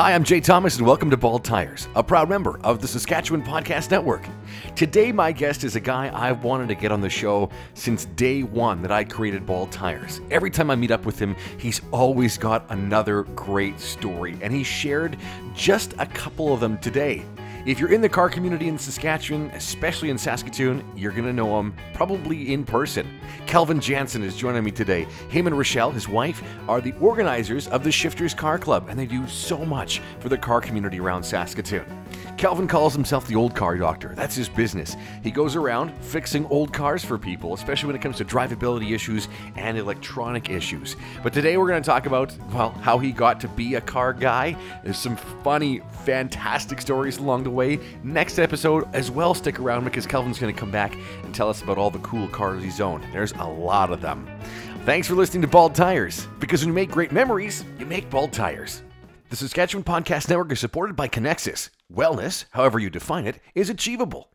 Hi, I'm Jay Thomas, and welcome to Bald Tires, a proud member of the Saskatchewan Podcast Network. Today, my guest is a guy I've wanted to get on the show since day one that I created Bald Tires. Every time I meet up with him, he's always got another great story, and he shared just a couple of them today. If you're in the car community in Saskatchewan, especially in Saskatoon, you're going to know him probably in person. Kelvin Jansen is joining me today. Him and Rochelle, his wife, are the organizers of the Shifters Car Club, and they do so much for the car community around Saskatoon. Kelvin calls himself the old car doctor. That's his business. He goes around fixing old cars for people, especially when it comes to drivability issues and electronic issues. But today we're going to talk about, well, how he got to be a car guy. There's some funny, fantastic stories along the way. Next episode as well, stick around because Kelvin's going to come back and tell us about all the cool cars he's owned. There's a lot of them. Thanks for listening to Bald Tires, because when you make great memories, you make bald tires. The Saskatchewan Podcast Network is supported by Conexus. Wellness, however you define it, is achievable.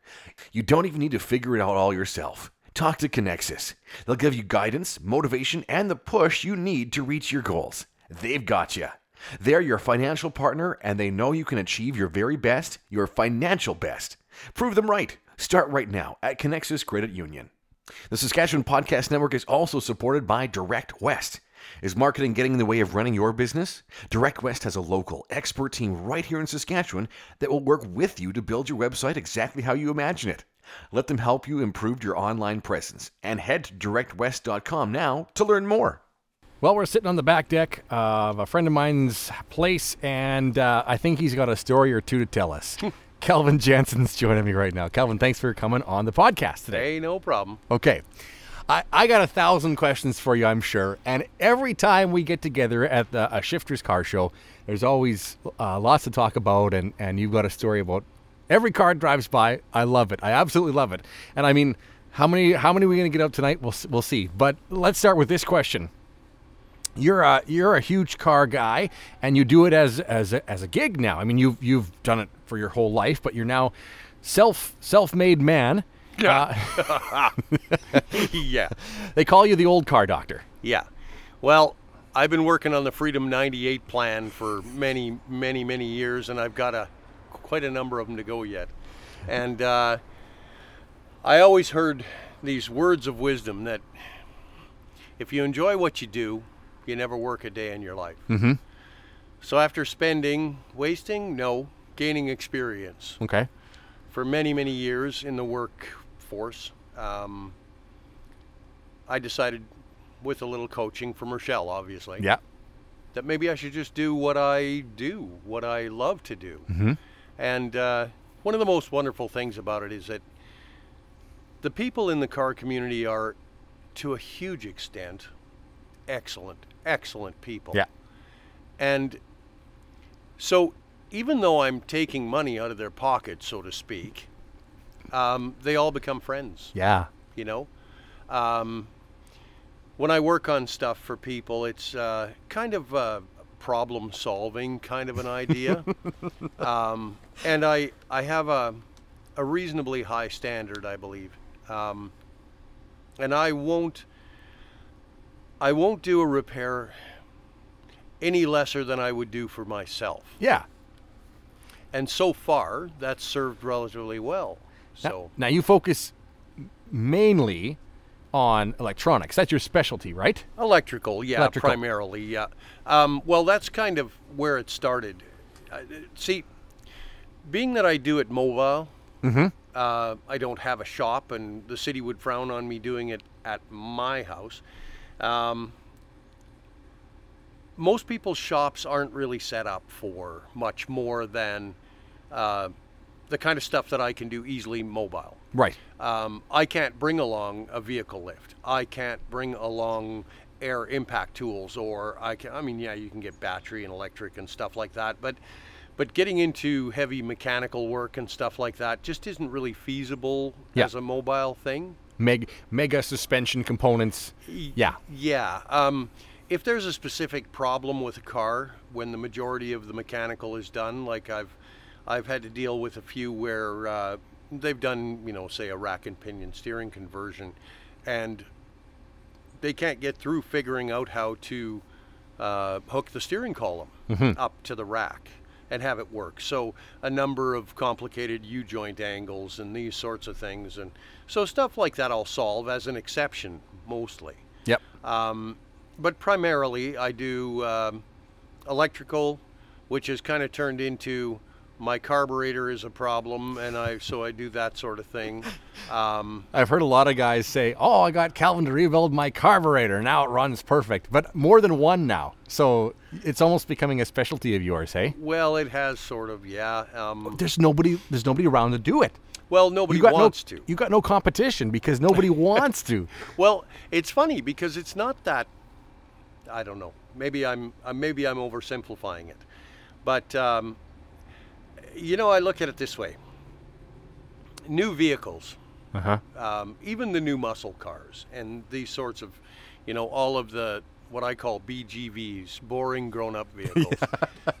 You don't even need to figure it out all yourself. Talk to Conexus. They'll give you guidance, motivation, and the push you need to reach your goals. They've got you. They're your financial partner, and they know you can achieve your very best, your financial best. Prove them right. Start right now at Conexus Credit Union. The Saskatchewan Podcast Network is also supported by Direct West. Is marketing getting in the way of running your business? Direct West has a local, expert team right here in Saskatchewan that will work with you to build your website exactly how you imagine it. Let them help you improve your online presence and head to directwest.com now to learn more. Well, we're sitting on the back deck of a friend of mine's place, and uh, I think he's got a story or two to tell us. Kelvin Jansen's joining me right now. Kelvin, thanks for coming on the podcast today. Hey, no problem. Okay. I, I got a thousand questions for you, I'm sure. And every time we get together at the, a Shifters Car Show, there's always uh, lots to talk about, and, and you've got a story about every car drives by. I love it. I absolutely love it. And I mean, how many how many are we going to get up tonight? We'll we'll see. But let's start with this question. You're a you're a huge car guy, and you do it as as a, as a gig now. I mean, you've you've done it for your whole life, but you're now self self made man. Yeah. Uh, yeah. they call you the old car doctor. Yeah. Well, I've been working on the Freedom 98 plan for many, many, many years, and I've got a quite a number of them to go yet. And uh, I always heard these words of wisdom that if you enjoy what you do, you never work a day in your life. Mm-hmm. So after spending, wasting, no, gaining experience Okay. for many, many years in the workforce, um, I decided, with a little coaching from Rochelle, obviously, Yeah. that maybe I should just do what I do, what I love to do. Mm-hmm. And uh, one of the most wonderful things about it is that the people in the car community are, to a huge extent, excellent, excellent people. Yeah. And so, even though I'm taking money out of their pocket, so to speak, um, they all become friends. Yeah. You know, um, when I work on stuff for people, it's uh, kind of uh, problem solving kind of an idea, um, and I I have a a reasonably high standard, I believe, um, and I won't I won't do a repair any lesser than I would do for myself. Yeah. And so far, that's served relatively well. Now- So now you focus mainly on electronics. That's your specialty, right? electrical, yeah, Electrical. primarily, yeah. Um, well, that's kind of where it started. Uh, see, being that I do it mobile, Mm-hmm. uh, I don't have a shop, and the city would frown on me doing it at my house. Um, most people's shops aren't really set up for much more than uh, the kind of stuff that I can do easily mobile. Right. Um, I can't bring along a vehicle lift. I can't bring along air impact tools, or I can. I mean, yeah, you can get battery and electric and stuff like that, but but getting into heavy mechanical work and stuff like that just isn't really feasible Yeah. as a mobile thing. Meg, mega suspension components. Yeah. Yeah. Um, if there's a specific problem with a car when the majority of the mechanical is done, like I've I've had to deal with a few where uh, they've done, you know, say a rack and pinion steering conversion, and they can't get through figuring out how to uh, hook the steering column up to the rack and have it work. So a number of complicated U joint angles and these sorts of things, and so stuff like that I'll solve as an exception mostly. Yep. Um, but primarily, I do um, electrical, which has kind of turned into my carburetor is a problem, and I so I do that sort of thing. Um, I've heard a lot of guys say, "Oh, I got Kelvin to rebuild my carburetor. Now it runs perfect." But more than one now, so it's almost becoming a specialty of yours, hey? well, it has sort of, yeah. Um, There's nobody. There's nobody around to do it. well, nobody wants no. to. You got no competition because nobody wants to. Well, it's funny because it's not that. I don't know. Maybe I'm uh, maybe I'm oversimplifying it, but um, you know, I look at it this way. New vehicles, Uh huh. um, even the new muscle cars, and these sorts of, you know, all of the what I call BGVs, boring grown-up vehicles.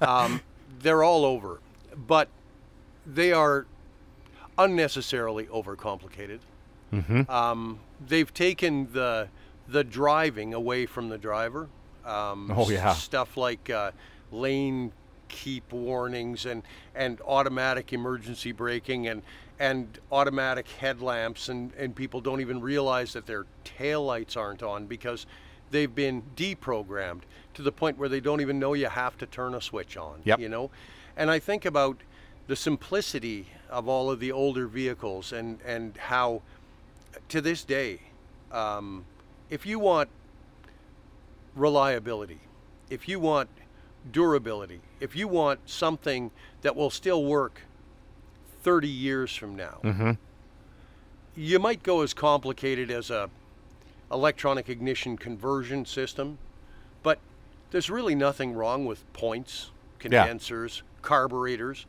um, they're all over, but they are unnecessarily overcomplicated. Mm-hmm. Um, they've taken the the driving away from the driver. Um, Oh, yeah. stuff like uh, lane keep warnings and and automatic emergency braking and and automatic headlamps and and people don't even realize that their tail lights aren't on because they've been deprogrammed to the point where they don't even know you have to turn a switch on Yep. you know and i think about the simplicity of all of the older vehicles and and how to this day, um, if you want reliability, if you want durability, if you want something that will still work 30 years from now, Mm-hmm. you might go as complicated as a electronic ignition conversion system, but there's really nothing wrong with points, condensers, carburetors,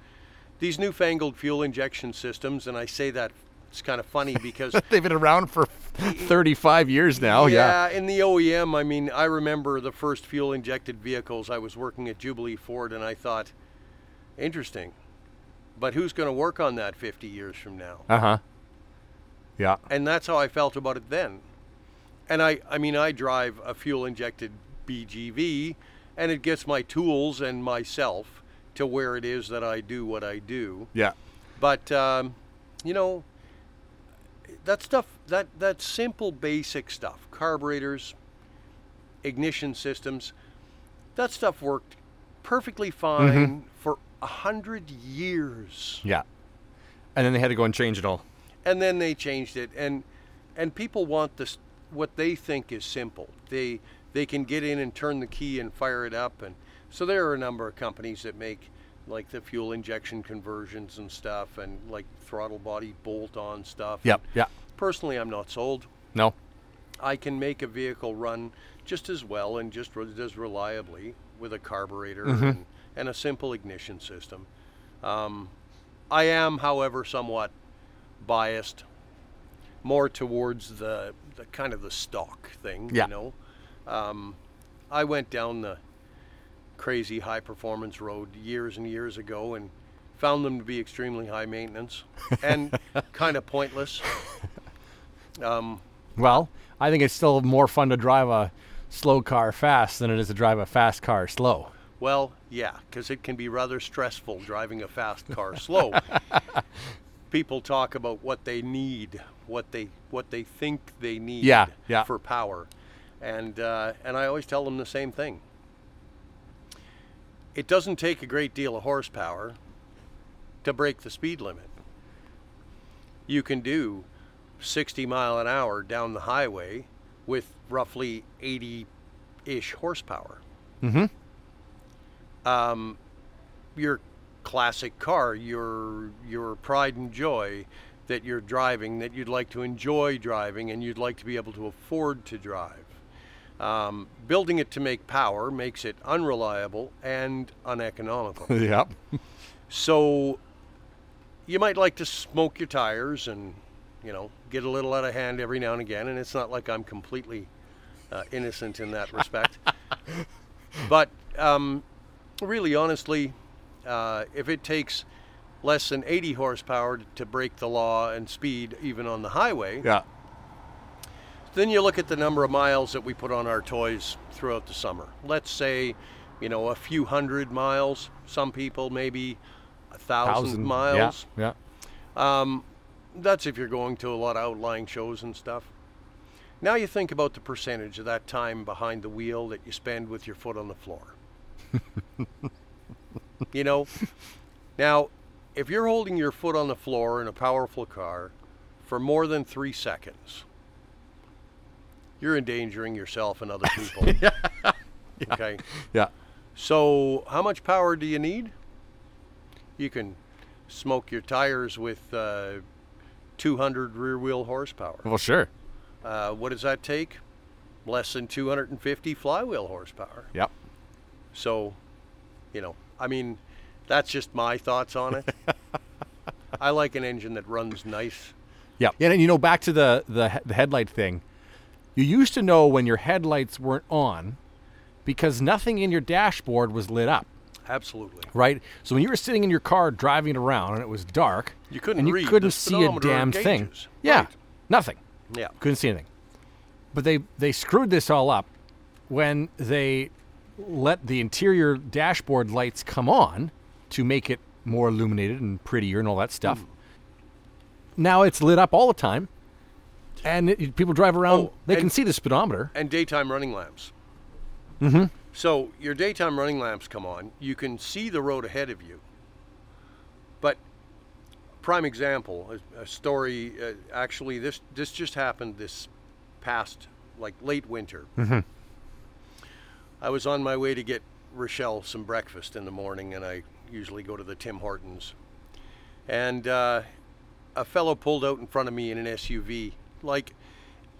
these newfangled fuel injection systems, and I say that it's kind of funny because They've been around for 35 years now. Oh, Yeah. in the OEM, I mean, I remember the first fuel injected vehicles. I was working at Jubilee Ford and I thought, interesting. But who's going to work on that 50 years from now? Uh huh. Yeah. And that's how I felt about it then. And I, I mean, I drive a fuel injected BGV and it gets my tools and myself to where it is that I do what I do. Yeah. But um, you know, that stuff, that that simple, basic stuff, carburetors, ignition systems, that stuff worked perfectly mm-hmm. fine for a hundred years, Yeah. And then they had to go and change it all. and then they changed it, and and people want this what they think is simple. They they can get in and turn the key and fire it up, and so there are a number of companies that make like the fuel injection conversions and stuff, and like throttle body bolt on stuff. Yep. Yeah. Personally, I'm not sold. No. I can make a vehicle run just as well and just re- as reliably with a carburetor and, and a simple ignition system. Um, I am, however, somewhat biased more towards the, the kind of the stock thing, Yeah. you know. Um, I went down the crazy high performance road years and years ago and found them to be extremely high maintenance and kind of pointless. Um, Well, I think it's still more fun to drive a slow car fast than it is to drive a fast car slow. Well, yeah, because it can be rather stressful driving a fast car slow. People talk about what they need, what they what they think they need Yeah, yeah. for power, and uh, and I always tell them the same thing. It doesn't take a great deal of horsepower to break the speed limit. You can do 60 mile an hour down the highway with roughly 80 ish horsepower Mm-hmm. um, your classic car, your your pride and joy that you're driving, that you'd like to enjoy driving, and you'd like to be able to afford to drive. Um, building it to make power makes it unreliable and uneconomical. yep. so you might like to smoke your tires and you know get a little out of hand every now and again, and it's not like I'm completely uh, innocent in that respect. but um, really, honestly, uh, if it takes less than 80 horsepower to break the law and speed even on the highway, Yeah. Then you look at the number of miles that we put on our toys throughout the summer. Let's say you know, a few hundred miles. Some people maybe a thousand, Thousand miles. Yeah. yeah. Um, that's if you're going to a lot of outlying shows and stuff. Now you think about the percentage of that time behind the wheel that you spend with your foot on the floor. you know, now if you're holding your foot on the floor in a powerful car for more than three seconds, you're endangering yourself and other people. Okay. Yeah. So, how much power do you need? You can smoke your tires with uh, 200 rear wheel horsepower. Well, sure. Uh, what does that take? Less than 250 flywheel horsepower. Yep. So, you know, I mean, that's just my thoughts on it. I like an engine that runs nice. Yeah. Yeah, and you know, back to the, the the headlight thing. You used to know when your headlights weren't on because nothing in your dashboard was lit up, Absolutely. right? So when you were sitting in your car driving around and it was dark, You couldn't and you read couldn't the see a damn thing. Yeah. Right. Nothing. Yeah. Couldn't see anything. But they they screwed this all up when they let the interior dashboard lights come on to make it more illuminated and prettier and all that stuff. Hmm. Now it's lit up all the time, and it, people drive around. Oh, they can see the speedometer. and daytime running lamps. Mm-hmm. So your daytime running lamps come on. You can see the road ahead of you. But prime example, a, a story. Uh, actually, this this just happened this past like late winter. I was on my way to get Rochelle some breakfast in the morning, and I usually go to the Tim Hortons. And uh, a fellow pulled out in front of me in an SUV, like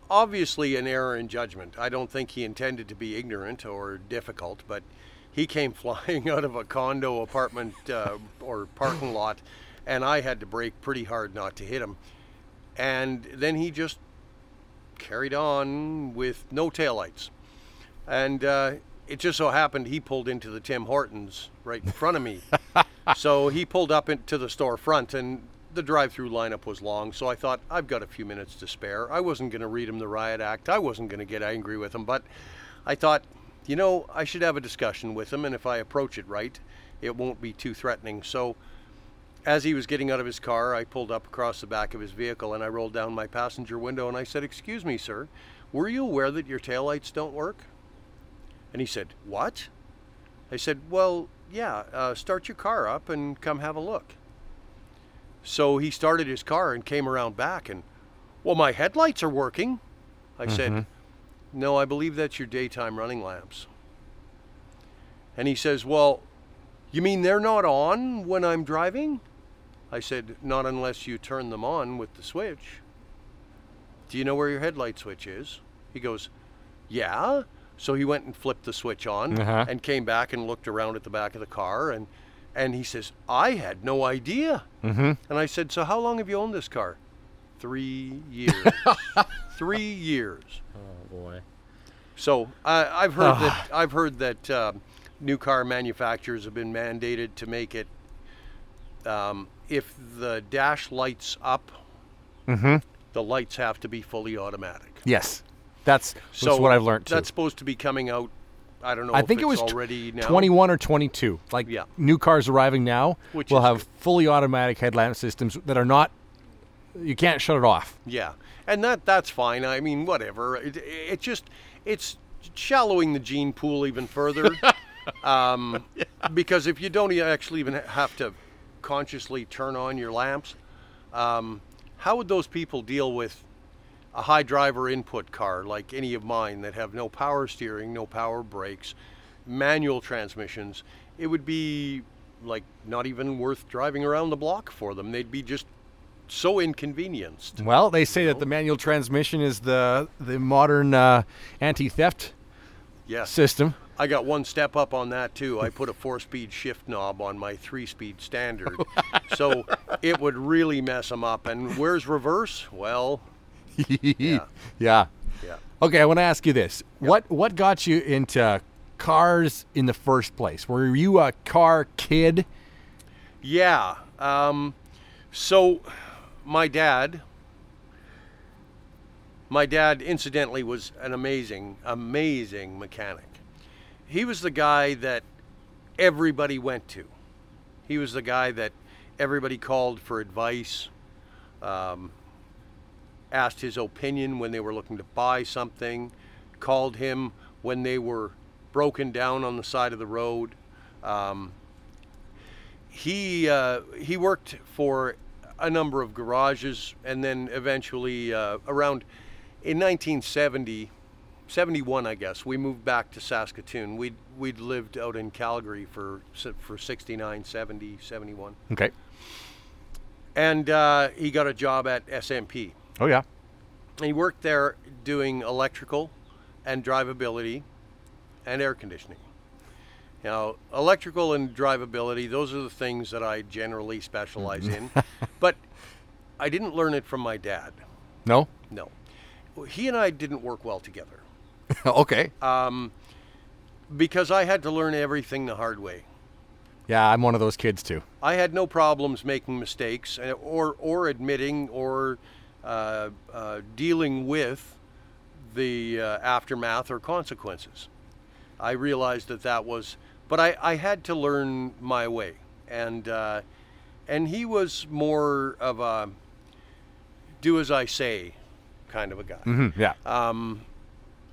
obviously an error in judgment. I don't think he intended to be ignorant or difficult, but he came flying out of a condo apartment uh, or parking lot, and I had to brake pretty hard not to hit him. And then he just carried on with no taillights. And uh, it just so happened he pulled into the Tim Hortons right in front of me. so he pulled up into the storefront, and the drive-through lineup was long. So I thought I've got a few minutes to spare. I wasn't going to read him the riot act. I wasn't going to get angry with him, but I thought, you know, I should have a discussion with him, and if I approach it right, it won't be too threatening. So as he was getting out of his car, I pulled up across the back of his vehicle and I rolled down my passenger window and I said, Excuse me, sir, were you aware that your taillights don't work? And he said, What? I said, Well, yeah, uh, start your car up and come have a look. So he started his car and came around back and, Well, my headlights are working. I said, No, I believe that's your daytime running lamps. And he says, Well, you mean they're not on when I'm driving? I said, Not unless you turn them on with the switch. Do you know where your headlight switch is? He goes, Yeah. So he went and flipped the switch on Uh-huh. and came back and looked around at the back of the car and and he says, I had no idea. Mm-hmm. And I said, So how long have you owned this car? Three years. Three years. Oh boy. So I I've heard that I've heard that um, new car manufacturers have been mandated to make it um, if the dash lights up, Mm-hmm. the lights have to be fully automatic. Yes, that's, that's So what I've learned too. That's supposed to be coming out. I don't know. I if think it was already now. 21 or 22. Like Yeah. new cars arriving now Which will have good. fully automatic headlamp systems that are not. You can't shut it off. Yeah, and that that's fine. I mean, whatever. It, it just it's shallowing the gene pool even further. um, Because if you don't actually even have to consciously turn on your lamps, um, how would those people deal with a high driver input car like any of mine that have no power steering, no power brakes, manual transmissions? It would be like not even worth driving around the block for them. They'd be just so inconvenienced. Well, they say that the manual transmission is the the modern uh, anti-theft system. I got one step up on that too. I put a four-speed shift knob on my three-speed standard, so it would really mess them up. And where's reverse? Well, yeah. yeah. Okay, I want to ask you this: what what got you into cars in the first place? Were you a car kid? Yeah. Um, so, my dad, my dad, incidentally, was an amazing, amazing mechanic. he was the guy that everybody went to. He was the guy that everybody called for advice, um, asked his opinion when they were looking to buy something, called him when they were broken down on the side of the road. Um, he uh, he worked for a number of garages, and then eventually uh, around in 1970, 71, I guess, we moved back to Saskatoon. We'd we'd lived out in Calgary for for 69, 70, 71, Okay. and uh, he got a job at SMP. Oh yeah. He worked there doing electrical and drivability and air conditioning. Now, electrical and drivability, those are the things that I generally specialize in. but I didn't learn it from my dad. No. No. He and I didn't work well together okay. um, because I had to learn everything the hard way. Yeah, I'm one of those kids too. I had no problems making mistakes uh, or, or admitting or uh, uh, dealing with the uh, aftermath or consequences. I realized that that was, but I, I had to learn my way. And, uh, and he was more of a do as I say kind of a guy. hmm Yeah. Um,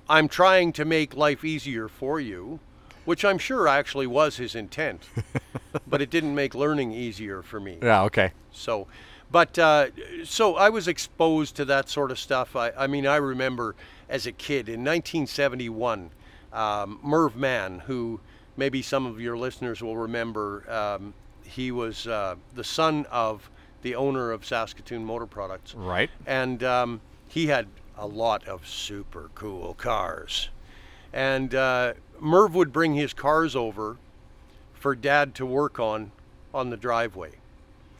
I'm trying to make life easier for you, which I'm sure actually was his intent, but it didn't make learning easier for me. yeah. Okay. So, but uh, so I was exposed to that sort of stuff. I, I mean, I remember as a kid in 1971, um, Merv Mann, who maybe some of your listeners will remember, um, he was uh, the son of the owner of Saskatoon Motor Products Right. and um, he had a lot of super cool cars. And uh, Merv would bring his cars over for Dad to work on on the driveway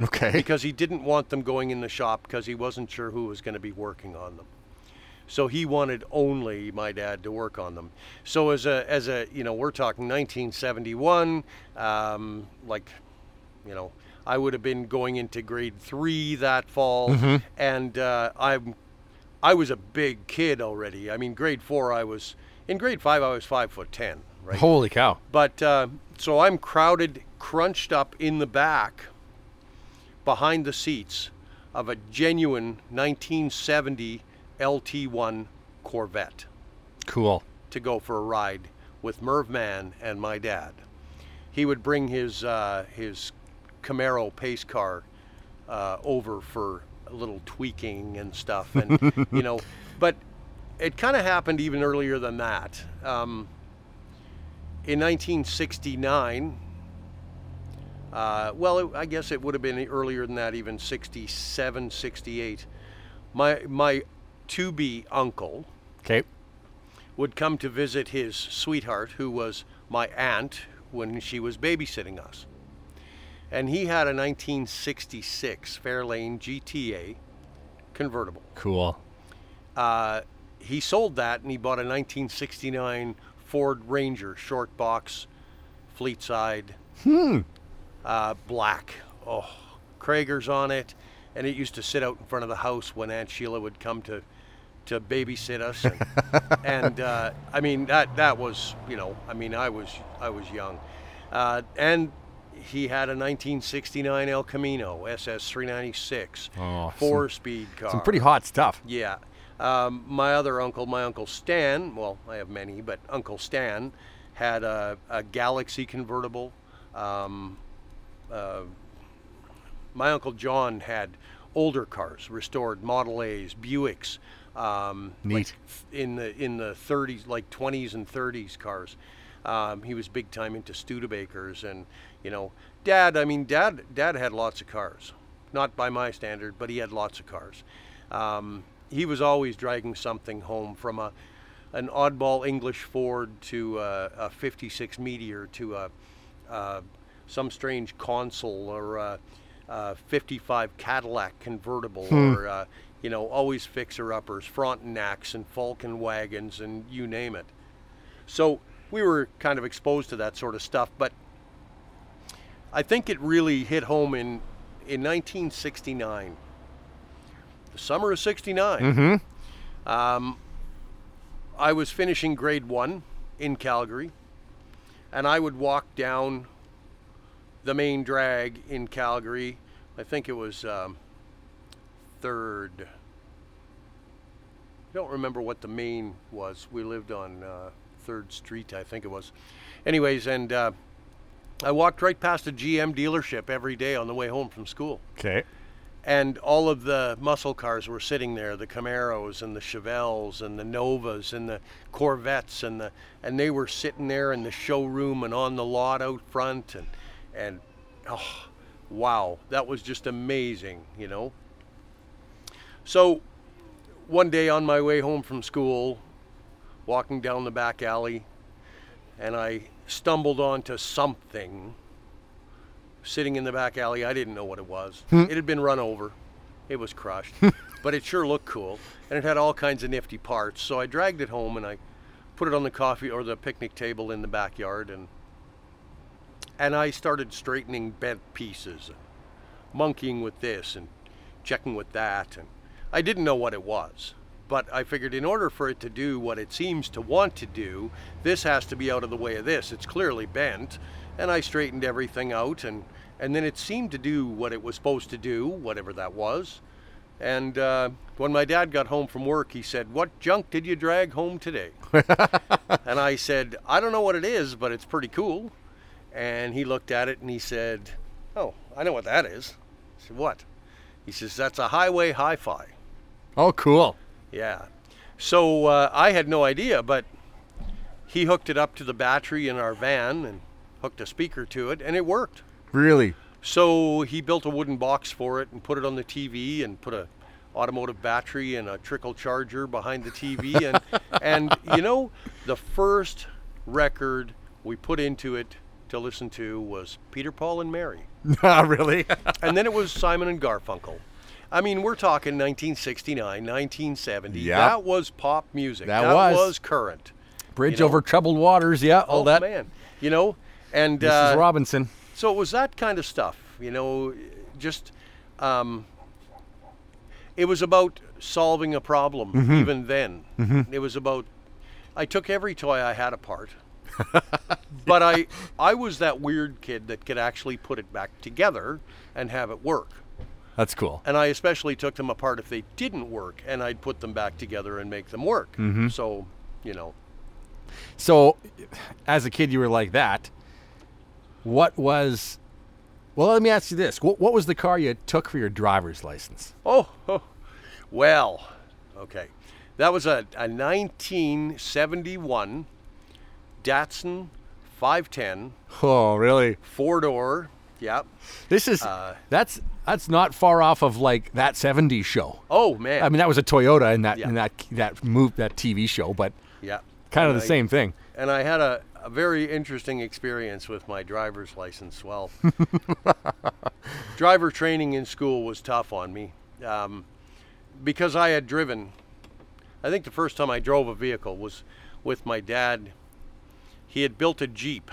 Okay. because he didn't want them going in the shop because he wasn't sure who was going to be working on them. So he wanted only my dad to work on them. So as a as a you know we're talking 1971, um, like you know I would have been going into grade three that fall, and uh, I'm I was a big kid already. I mean grade four I was in grade five I was five foot ten, right? Holy cow. But uh, so I'm crowded, crunched up in the back behind the seats of a genuine 1970 LT1 Corvette Cool. to go for a ride with Merv Mann and my dad. He would bring his uh, his Camaro pace car uh, over for a little tweaking and stuff, and you know, but it kind of happened even earlier than that. Um, in 1969, uh, well, it, I guess it would have been earlier than that, even 67, 68. My my to be uncle Okay. would come to visit his sweetheart, who was my aunt when she was babysitting us. And he had a 1966 Fairlane GTA convertible. Cool. Uh, he sold that and he bought a 1969 Ford Ranger short box, fleet side, uh, black. Oh, Cragars on it. And it used to sit out in front of the house when Aunt Sheila would come to to babysit us, and, and uh, I mean that that was you know I mean I was I was young, uh, and he had a 1969 El Camino SS 396 Oh, four speed car. Some pretty hot stuff. Yeah. Um, my other uncle, my uncle Stan, well, I have many, but Uncle Stan had a, a Galaxie convertible. Um, uh, my uncle John had older cars, restored Model A's, Buicks. Um, Neat. th- in the in the 30s, like 20s and 30s cars. Um, he was big time into Studebakers, and you know, Dad. I mean, Dad. Dad had lots of cars, not by my standard, but he had lots of cars. Um, he was always dragging something home from a an oddball English Ford to a, a 56 Meteor to a, uh, some strange Consul or a, a 55 Cadillac convertible or uh, you know always fixer uppers, Frontenac's and Falcon wagons and you name it. So we were kind of exposed to that sort of stuff, but I think it really hit home in in 1969, the summer of '69. Mm-hmm. Um, I was finishing grade one in Calgary, and I would walk down the main drag in Calgary. I think it was um, third. I don't remember what the main was. We lived on uh, Third Street, I think it was. Anyways, and uh, I walked right past a GM dealership every day on the way home from school Okay. and all of the muscle cars were sitting there the camaros and the chevelles and the novas and the corvettes and the and they were sitting there in the showroom and on the lot out front and and oh wow that was just amazing you know so one day on my way home from school walking down the back alley and i stumbled onto something sitting in the back alley. I didn't know what it was. Hmm. It had been run over. It was crushed, but it sure looked cool, and it had all kinds of nifty parts. So I dragged it home and I put it on the coffee or the picnic table in the backyard, and and I started straightening bent pieces, and monkeying with this and checking with that, and I didn't know what it was. But I figured in order for it to do what it seems to want to do, this has to be out of the way of this. It's clearly bent. And I straightened everything out and, and then it seemed to do what it was supposed to do, whatever that was. And uh, when my dad got home from work, he said, What junk did you drag home today? and I said, I don't know what it is, but it's pretty cool. And he looked at it and he said, Oh, I know what that is. I said, What? He says, That's a highway hi fi. Oh, cool. Yeah. So uh, I had no idea, but he hooked it up to the battery in our van and hooked a speaker to it, and it worked. Really? So he built a wooden box for it and put it on the TV and put a automotive battery and a trickle charger behind the TV and and you know the first record we put into it to listen to was Peter Paul and Mary. really? And then it was Simon and Garfunkel. I mean, we're talking 1969, 1970. Yeah. That was pop music. That was. current. Bridge You know? over troubled waters. Yeah, all oh that. man, you know, and Mrs. uh, Robinson. so it was that kind of stuff. You know, just um, it was about solving a problem. Mm-hmm. Even then, it was about. I took every toy I had apart, but I I was that weird kid that could actually put it back together and have it work. That's cool. And I especially took them apart if they didn't work, and I'd put them back together and make them work. Mm-hmm. So, you know, So, as a kid, you were like that. What was? Well, let me ask you this: What, what was the car you took for your driver's license? oh, oh, well, okay. That was a, a 1971 Datsun 510 Oh, really? four door. Yep. This is Uh, that's that's not far off of like that '70s show. Oh man. I mean, that was a Toyota in that Yeah. in that that move that TV show, but yeah. kind of And the I- same thing. And I had a, a very interesting experience with my driver's license. Well, driver training in school was tough on me um, because I had driven. I think the first time I drove a vehicle was with my dad. He had built a Jeep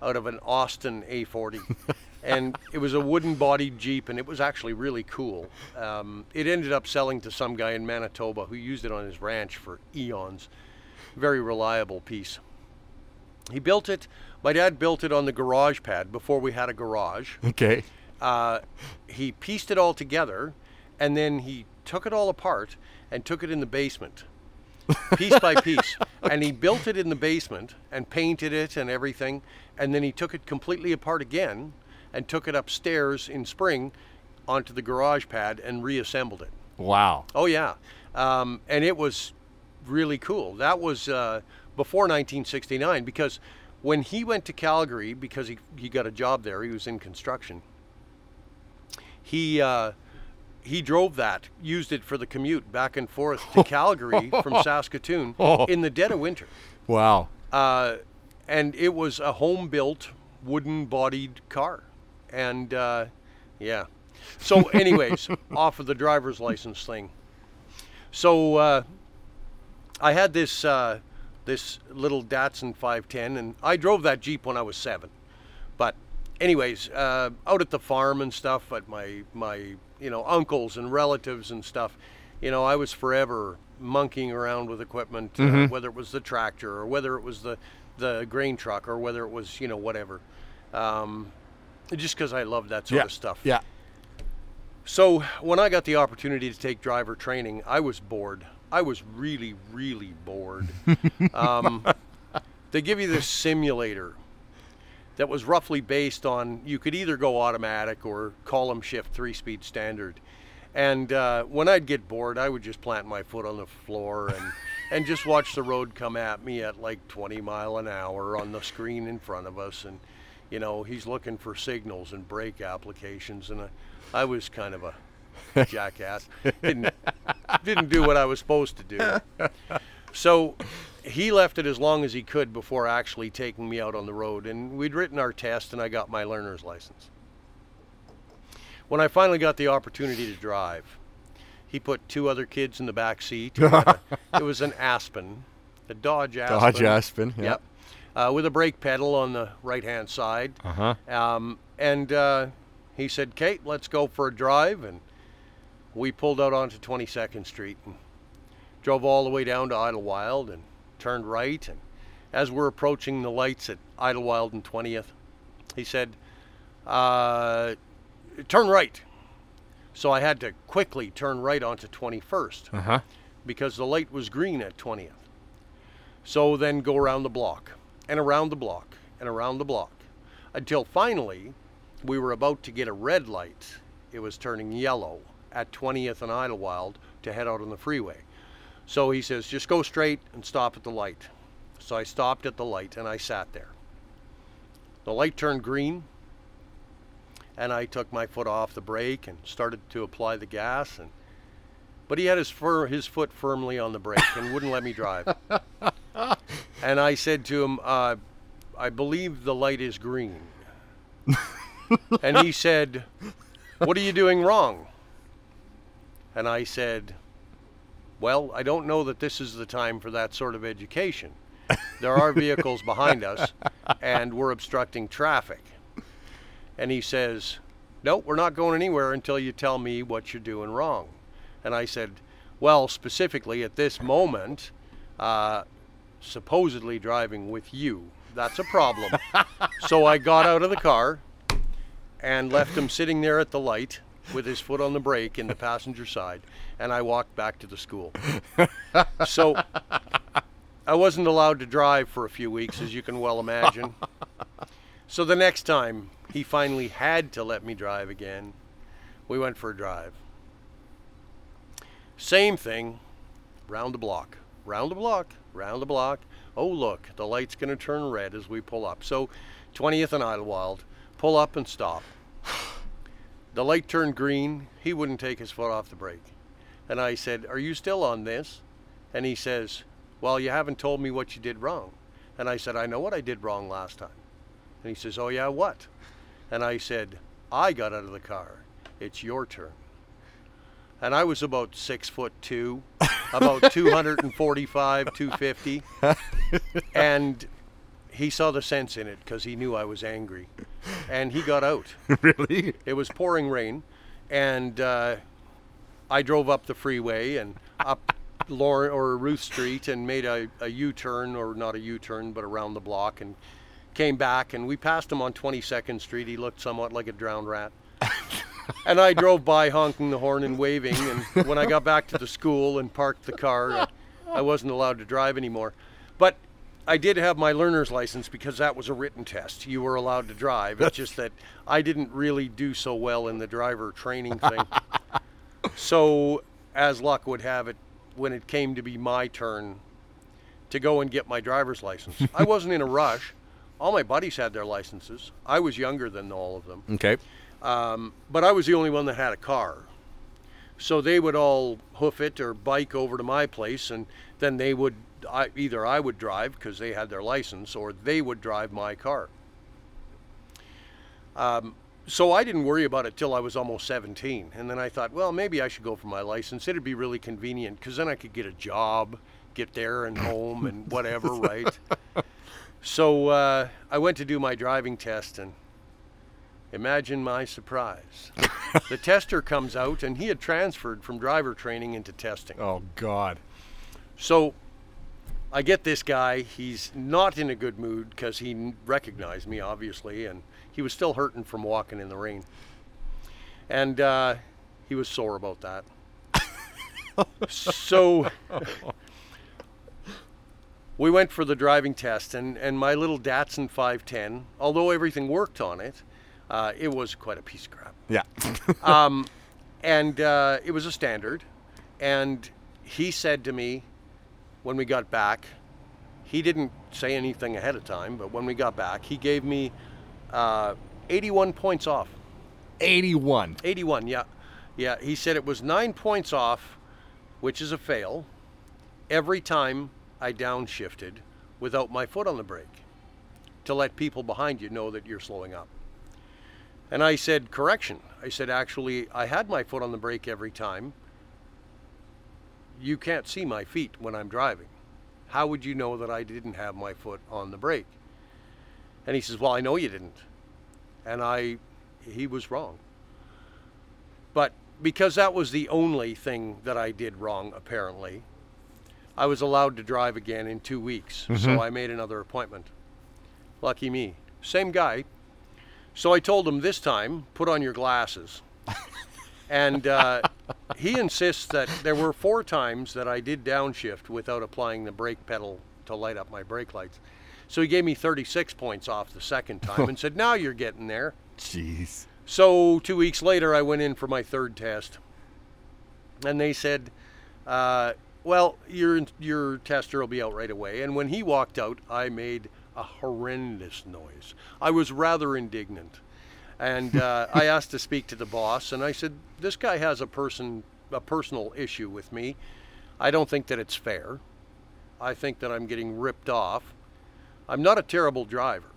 out of an Austin A40. and it was a wooden bodied Jeep, and it was actually really cool. Um, it ended up selling to some guy in Manitoba who used it on his ranch for eons very reliable piece. He built it. My dad built it on the garage pad before we had a garage. Okay. Uh, he pieced it all together, and then he took it all apart and took it in the basement, piece by piece. And he built it in the basement and painted it and everything. And then he took it completely apart again and took it upstairs in spring onto the garage pad and reassembled it. Wow. Oh yeah, um, and it was really cool. That was uh, before 1969 because when he went to Calgary because he he got a job there, he was in construction. He uh, he drove that, used it for the commute back and forth to Calgary from Saskatoon in the dead of winter. Wow. Uh, and it was a home built wooden bodied car. And uh, yeah. So, anyways, off of the driver's license thing. So uh, I had this uh, this little Datsun 510, and I drove that Jeep when I was seven. But, anyways, uh, out at the farm and stuff, at my my you know uncles and relatives and stuff, you know, I was forever monkeying around with equipment, uh, whether it was the tractor or whether it was the the grain truck or whether it was you know whatever. Um, just because I love that sort yeah. of stuff. Yeah. So when I got the opportunity to take driver training, I was bored. I was really, really bored. um, they give you this simulator that was roughly based on you could either go automatic or column shift three speed standard. And uh, when I'd get bored, I would just plant my foot on the floor and, and just watch the road come at me at like 20 mile an hour on the screen in front of us. And, you know, he's looking for signals and brake applications. And I, I was kind of a jackass. Didn't, didn't do what I was supposed to do. So he left it as long as he could before actually taking me out on the road. And we'd written our test, and I got my learner's license. When I finally got the opportunity to drive, he put two other kids in the back seat. A- it was an Aspen, a Dodge Aspen. Dodge Aspen. Yeah. Yep. Uh, with a brake pedal on the right hand side. Uh huh. Um, and uh, he said, Kate, let's go for a drive. And we pulled out onto 22nd Street and drove all the way down to Idylwyld and turned right. And as we're approaching the lights at Idylwyld and 20th, he said, uh, turn right. So I had to quickly turn right onto 21st Uh huh. because the light was green at 20th. So then go around the block and around the block and around the block until finally we were about to get a red light. It was turning yellow at 20th and Idylwyld to head out on the freeway. So he says, just go straight and stop at the light. So I stopped at the light and I sat there. The light turned green and I took my foot off the brake and started to apply the gas and but he had his his foot firmly on the brake and wouldn't let me drive. and I said to him, uh, "I believe the light is green." and he said, "What are you doing wrong?" And I said, "Well, I don't know that this is the time for that sort of education. There are vehicles behind us, and we're obstructing traffic." And he says, "No, we're not going anywhere until you tell me what you're doing wrong." And I said, Well, specifically at this moment, uh, supposedly driving with you, that's a problem. so I got out of the car and left him sitting there at the light with his foot on the brake in the passenger side, and I walked back to the school. so I wasn't allowed to drive for a few weeks, as you can well imagine. So the next time he finally had to let me drive again, we went for a drive. Same thing, round the block, round the block, round the block. Oh, look, the light's going to turn red as we pull up. So, 20th and Idylwyld, pull up and stop. The light turned green. He wouldn't take his foot off the brake. And I said, Are you still on this? And he says, Well, you haven't told me what you did wrong. And I said, I know what I did wrong last time. And he says, Oh, yeah, what? And I said, I got out of the car. It's your turn and I was about six foot two, about 245, 250, and he saw the sense in it because he knew I was angry, and he got out. really? It was pouring rain, and uh, I drove up the freeway and up Lorne or Ruth Street and made a, a U-turn, or not a U-turn, but around the block, and came back. And we passed him on 22nd Street. He looked somewhat like a drowned rat. and I drove by honking the horn and waving. And when I got back to the school and parked the car, I, I wasn't allowed to drive anymore. But I did have my learner's license because that was a written test. You were allowed to drive. It's just that I didn't really do so well in the driver training thing. so, as luck would have it, when it came to be my turn to go and get my driver's license, I wasn't in a rush. All my buddies had their licenses. I was younger than all of them. Okay. Um, but I was the only one that had a car. So they would all hoof it or bike over to my place, and then they would I, either I would drive because they had their license, or they would drive my car. Um, so I didn't worry about it till I was almost 17, and then I thought, well, maybe I should go for my license. It'd be really convenient because then I could get a job, get there and home, and whatever, right? So uh, I went to do my driving test, and Imagine my surprise. the tester comes out, and he had transferred from driver training into testing. Oh God. So I get this guy. He's not in a good mood because he recognized me, obviously, and he was still hurting from walking in the rain. And uh, he was sore about that. so we went for the driving test, and, and my little Datsun 510, although everything worked on it, uh, it was quite a piece of crap Yeah. um, and uh, it was a standard. And he said to me when we got back, he didn't say anything ahead of time, but when we got back, he gave me uh, 81 points off. 81. 81, yeah. Yeah, he said it was nine points off, which is a fail, every time I downshifted without my foot on the brake to let people behind you know that you're slowing up. And I said, correction. I said, actually, I had my foot on the brake every time. You can't see my feet when I'm driving. How would you know that I didn't have my foot on the brake? And he says, well, I know you didn't. And I, he was wrong. But because that was the only thing that I did wrong, apparently, I was allowed to drive again in two weeks. So I made another appointment. Lucky me. Same guy. So I told him this time, put on your glasses. and uh, he insists that there were four times that I did downshift without applying the brake pedal to light up my brake lights. So he gave me 36 points off the second time and said, now you're getting there. Jeez. So two weeks later, I went in for my third test, and they said, uh, "Well, your your tester will be out right away." And when he walked out, I made a horrendous noise. I was rather indignant, and uh, I asked to speak to the boss, and I said, "This guy has a person a personal issue with me. I don't think that it's fair. I think that I'm getting ripped off. I'm not a terrible driver."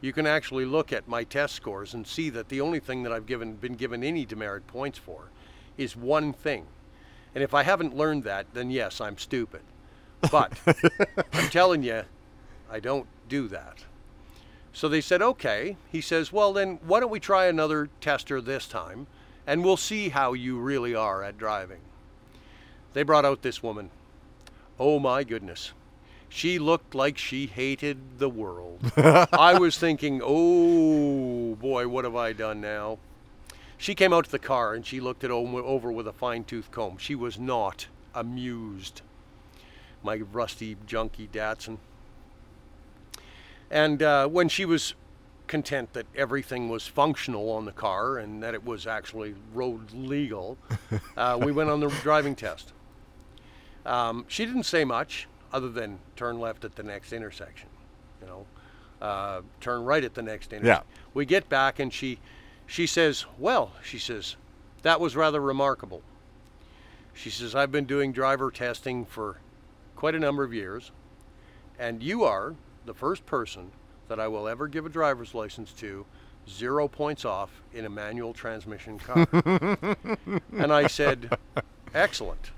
you can actually look at my test scores and see that the only thing that I've given been given any demerit points for is one thing. And if I haven't learned that, then yes, I'm stupid. But I'm telling you, I don't do that. So they said, okay. He says, well, then why don't we try another tester this time and we'll see how you really are at driving. They brought out this woman. Oh my goodness. She looked like she hated the world. I was thinking, oh boy, what have I done now? She came out to the car and she looked it over with a fine tooth comb. She was not amused. My rusty, junky Datsun. And uh, when she was content that everything was functional on the car and that it was actually road legal, uh, we went on the driving test. Um, she didn't say much other than turn left at the next intersection, you know, uh, turn right at the next intersection. Yeah. We get back and she, she says, well, she says, that was rather remarkable. She says, I've been doing driver testing for quite a number of years, and you are the first person that I will ever give a driver's license to zero points off in a manual transmission car. and I said, excellent.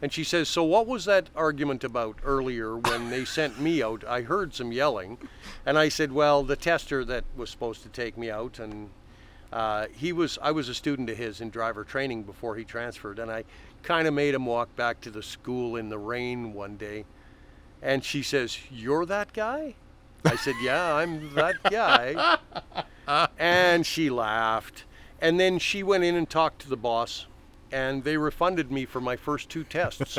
And she says, So what was that argument about earlier when they sent me out? I heard some yelling. And I said, Well, the tester that was supposed to take me out, and uh, he was, I was a student of his in driver training before he transferred. And I kind of made him walk back to the school in the rain one day. And she says, You're that guy? I said, Yeah, I'm that guy. and she laughed. And then she went in and talked to the boss, and they refunded me for my first two tests.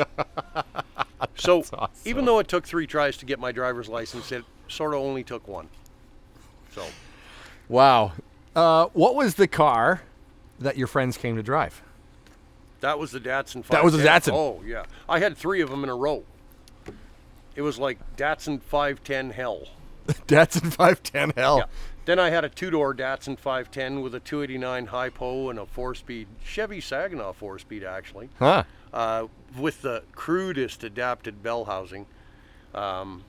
so even though it took three tries to get my driver's license, it sort of only took one. So Wow. Uh, what was the car that your friends came to drive? that was the Datsun 510. That was a Datsun. Oh, yeah. I had three of them in a row. It was like Datsun 510 hell. Datsun 510 hell. Yeah. Then I had a two-door Datsun 510 with a 289 hypo and a four-speed Chevy Saginaw four-speed actually, Huh. uh, with the crudest adapted bell housing. Um,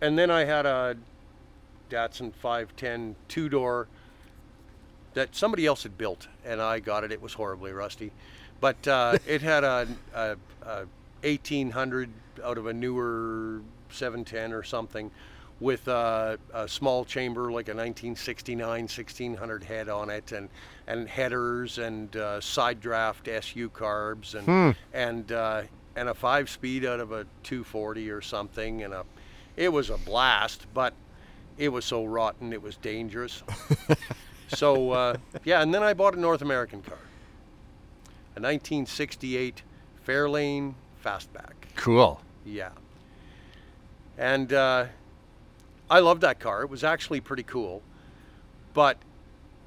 and then I had a Datsun 510 two-door that somebody else had built, and I got it. It was horribly rusty, but uh, it had a, a, a 1800 out of a newer 710 or something, with a, a small chamber like a 1969 1600 head on it, and and headers and uh, side draft SU carbs, and and uh, and a five speed out of a 240 or something, and a it was a blast, but it was so rotten it was dangerous. so uh, yeah, and then I bought a North American car, a 1968 Fairlane Fastback. Cool. Yeah. And uh, I loved that car. It was actually pretty cool, but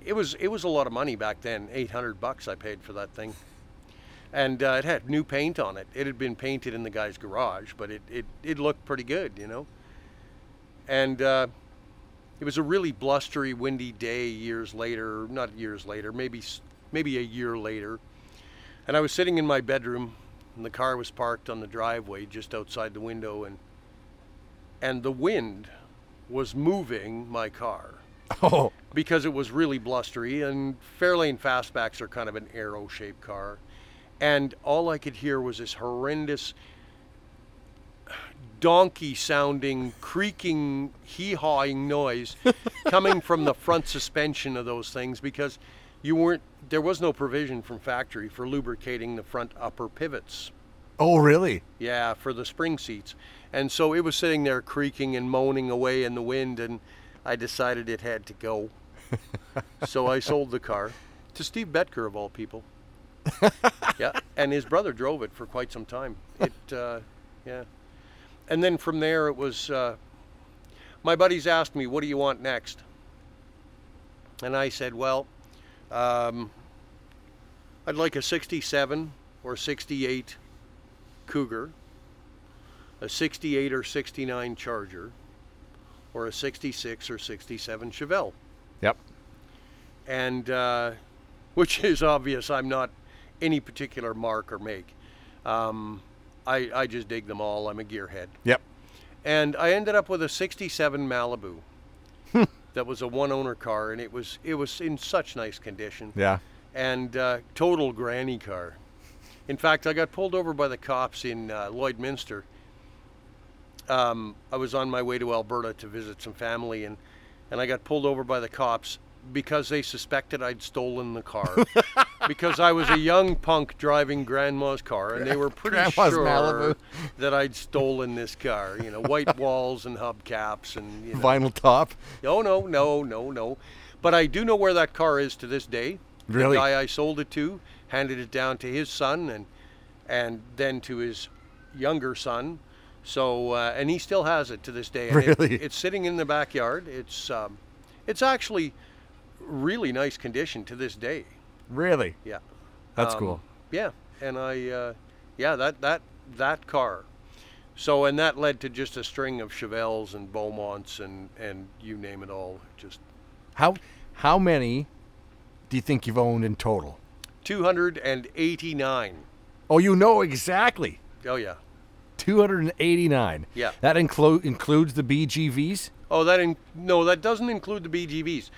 it was it was a lot of money back then. Eight hundred bucks I paid for that thing, and uh, it had new paint on it. It had been painted in the guy's garage, but it it, it looked pretty good, you know. And uh, it was a really blustery, windy day years later. Not years later, maybe maybe a year later. And I was sitting in my bedroom, and the car was parked on the driveway just outside the window, and and the wind was moving my car Oh, because it was really blustery and Fairlane fastbacks are kind of an arrow shaped car. And all I could hear was this horrendous donkey sounding, creaking, hee hawing noise coming from the front suspension of those things because you weren't there was no provision from factory for lubricating the front upper pivots. oh, really? Yeah, for the spring seats. And so it was sitting there creaking and moaning away in the wind, and I decided it had to go. so I sold the car to Steve Betker, of all people. yeah, and his brother drove it for quite some time. It, uh, yeah. And then from there, it was uh, my buddies asked me, What do you want next? And I said, Well, um, I'd like a 67 or 68 Cougar, a 68 or 69 Charger, or a 66 or 67 Chevelle. Yep. And uh, which is obvious, I'm not any particular mark or make. Um, I, I just dig them all. I'm a gearhead. Yep. And I ended up with a 67 Malibu. that was a one owner car, and it was it was in such nice condition Yeah. and uh, total granny car. In fact, I got pulled over by the cops in uh, Lloydminster. Um, I was on my way to Alberta to visit some family, and, and I got pulled over by the cops because they suspected I'd stolen the car. because I was a young punk driving grandma's car, and they were pretty Grandma's sure Malibu. that I'd stolen this car. You know, white walls and hubcaps, and you know, Vinyl top. no, no, no, no, no. But I do know where that car is to this day. Really? The guy I sold it to handed it down to his son and and then to his younger son. So uh, and he still has it to this day. And it- Really? it's sitting in the backyard. It's um, it's actually really nice condition to this day. Really? Yeah. That's Um, cool. Yeah, and I, uh, yeah, that that that car. So and that led to just a string of Chevelles and Beaumonts and and you name it all. Just How how many do you think you've owned in total? 289. Oh, you know exactly. Oh yeah. 289. Yeah. That include includes the BGVs? Oh, that in, no, that doesn't include the BGVs.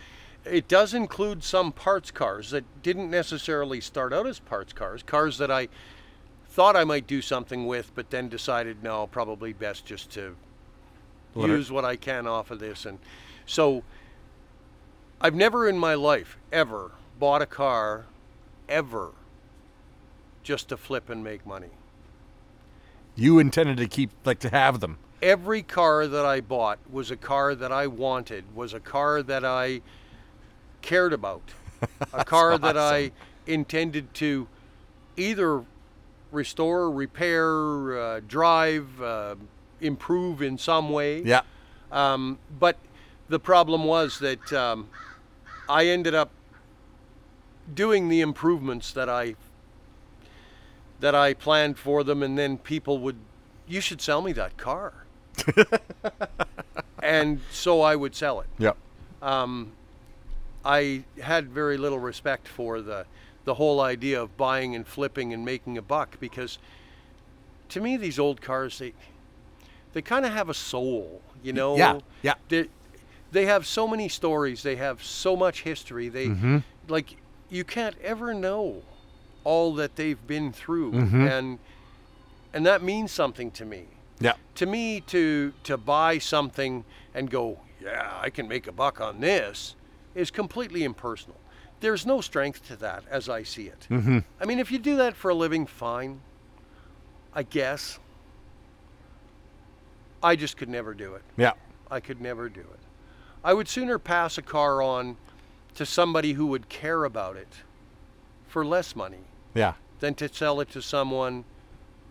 It does include some parts cars that didn't necessarily start out as parts cars. Cars that I thought I might do something with, but then decided no, probably best just to Let use what I can off of this. And so I've never in my life ever bought a car ever just to flip and make money. You intended to keep like to have them. every car that I bought was a car that I wanted, was a car that I cared about, a car that I intended to either restore, repair, uh, drive, uh, improve in some way. Yeah. Um, but the problem was that um, I ended up doing the improvements that I that I planned for them, and then people would, you should sell me that car, and so I would sell it. Yep. Um, I had very little respect for the the whole idea of buying and flipping and making a buck because to me these old cars they they kind of have a soul, you know. Yeah, yeah. They, they have so many stories. They have so much history. They Mm-hmm. like you can't ever know all that they've been through, Mm-hmm. and and that means something to me Yeah. to me to to buy something and go yeah i can make a buck on this is completely impersonal there's no strength to that as i see it Mm-hmm. i mean if you do that for a living fine I guess. I just could never do it. Yeah. I could never do it. I would sooner pass a car on to somebody who would care about it for less money Yeah. than to sell it to someone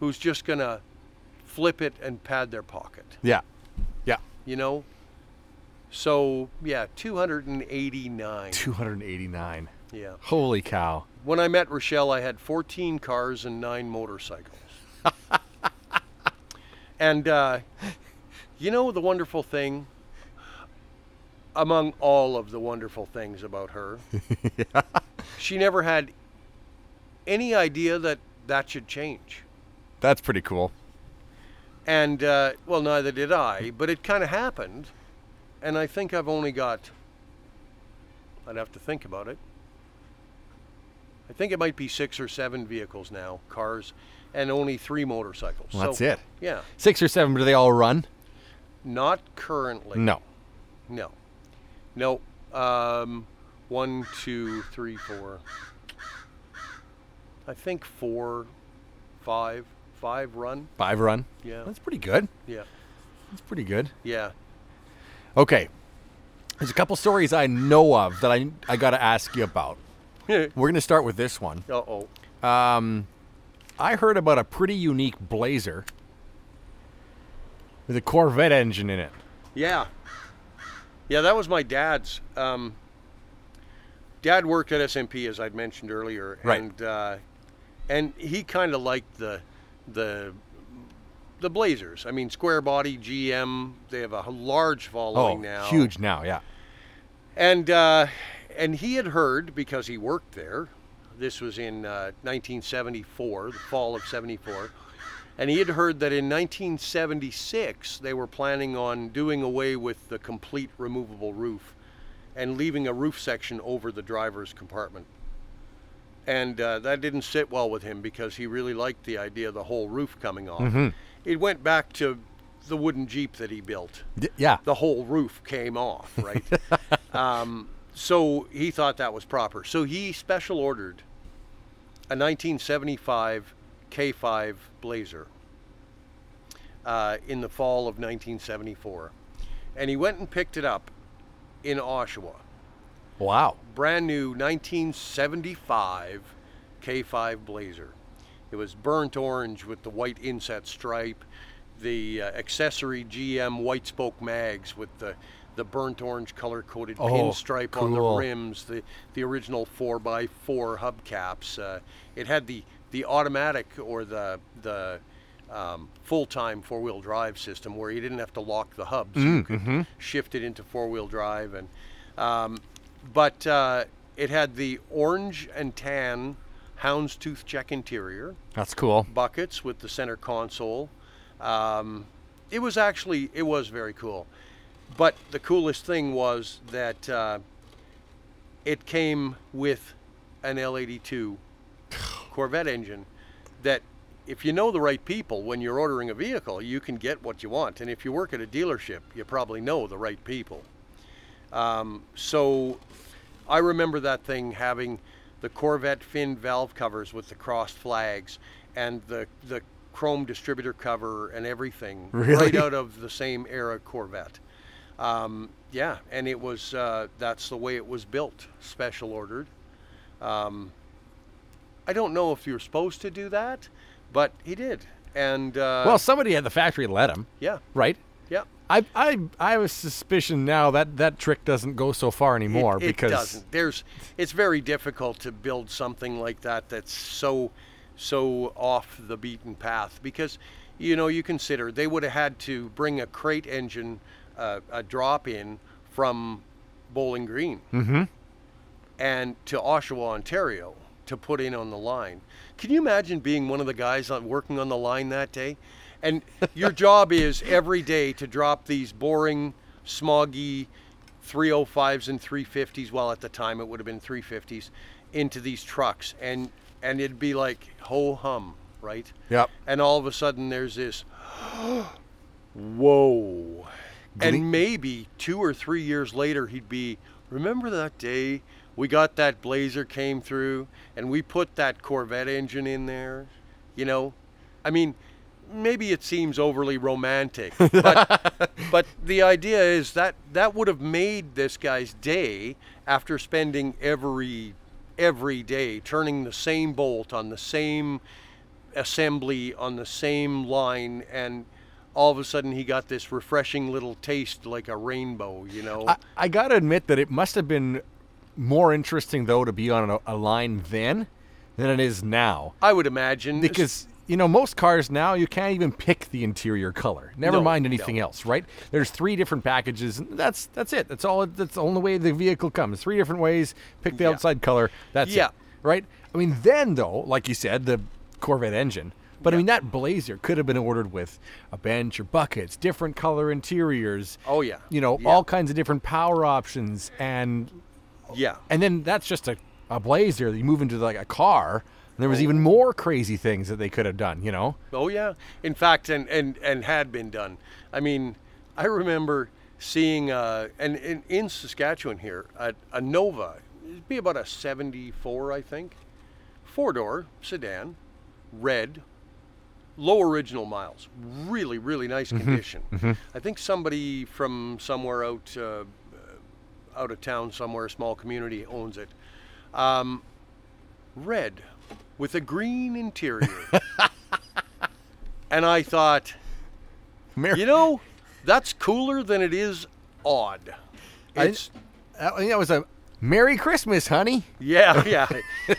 who's just going to flip it and pad their pocket, Yeah. Yeah. you know? So, yeah, 289. 289. Yeah. Holy cow. When I met Rochelle, I had 14 cars and nine motorcycles. and uh, you know the wonderful thing, among all of the wonderful things about her, she never had any idea that that should change. That's pretty cool. And, uh, well, neither did I, but it kind of happened. And I think I've only got, I'd have to think about it. I think it might be six or seven vehicles now, cars, and only three motorcycles. Well, that's So, it. Yeah. Six or seven, but do they all run? Not currently. No. No. No. Um, one, two, three, four. I think four, five, five run. Five run. Yeah. That's pretty good. Yeah. That's pretty good. Yeah. Okay. There's a couple stories I know of that I I got to ask you about. We're going to start with this one. Uh oh. Um, I heard about a pretty unique Blazer with a Corvette engine in it. Yeah. Yeah, that was my dad's. Um, Dad worked at SMP, as I'd mentioned earlier, Right. and uh, and he kind of liked the the the Blazers. I mean, square body GM. They have a large Oh, following now. huge now, yeah. And uh, and he had heard because he worked there. This was in uh, 1974, the fall of '74, and he had heard that in 1976 they were planning on doing away with the complete removable roof and leaving a roof section over the driver's compartment. And uh, that didn't sit well with him because he really liked the idea of the whole roof coming off. It went back to the wooden Jeep that he built D- yeah. the whole roof came off, right? um, so he thought that was proper. So he special ordered a 1975 K5 Blazer uh, in the fall of 1974. And he went and picked it up in Oshawa. Wow. Brand new 1975 K5 Blazer. It was burnt orange with the white inset stripe, the uh, accessory GM white spoke mags with the, the burnt orange color coded Oh, pinstripe on the rims, the, the original 4x4 hubcaps. Uh, it had the, the automatic or the, the um, full time four wheel drive system where you didn't have to lock the hubs. you could shift it into four wheel drive. and um, But uh, it had the orange and tan houndstooth check interior That's cool. buckets with the center console. Um, it was actually it was very cool, but the coolest thing was that uh, it came with an L82 Corvette engine. That if you know the right people when you're ordering a vehicle, you can get what you want. And if you work at a dealership, you probably know the right people. Um, so I remember that thing having the Corvette fin valve covers with the crossed flags and the the chrome distributor cover and everything right out of the same era Corvette. Um, yeah, and it was uh, that's the way it was built, special ordered. Um, I don't know if you're supposed to do that, but he did, and uh, well, somebody at the factory let him, yeah, right? I I I have a suspicion now that that trick doesn't go so far anymore it, it because doesn't. There's it's very difficult to build something like that that's so so off the beaten path because you know you consider they would have had to bring a crate engine uh, a drop in from Bowling Green Mhm. and to Oshawa, Ontario to put in on the line. Can you imagine being one of the guys on, working on the line that day? And your job is every day to drop these boring, smoggy 305s and 350s, well, at the time it would have been 350s, into these trucks. And, and it'd be like ho hum, right? Yep. And all of a sudden there's this, whoa. And maybe two or three years later, he'd be, remember that day we got that Blazer came through and we put that Corvette engine in there? You know, I mean, maybe it seems overly romantic, but but the idea is that that would have made this guy's day after spending every every day turning the same bolt on the same assembly on the same line and all of a sudden he got this refreshing little taste like a rainbow, you know. I, I got to admit that it must have been more interesting though to be on a, a line then than it is now I would imagine because you know most cars now you can't even pick the interior color never No, mind anything no. else right there's three different packages and that's that's it that's all that's the only way the vehicle comes three different ways pick the Yeah. outside color that's Yeah. it right i mean then though like you said the corvette engine but I mean that Blazer could have been ordered with a bench or buckets, different color interiors. Oh, yeah. you know Yeah. all kinds of different power options, and yeah. and then that's just a, a Blazer. You move into like a car, there was even more crazy things that they could have done. You know, Oh yeah. In fact, and and and had been done. I mean, I remember seeing uh, and in, in Saskatchewan here a, a Nova. It'd be about a '74, I think, four door sedan, red, low original miles, really really nice condition. I think somebody from somewhere out uh, out of town, somewhere, small community owns it. Um, red with a green interior. and I thought, Mer- you know, that's cooler than it is odd. It's I that was a Merry Christmas, honey. yeah, yeah,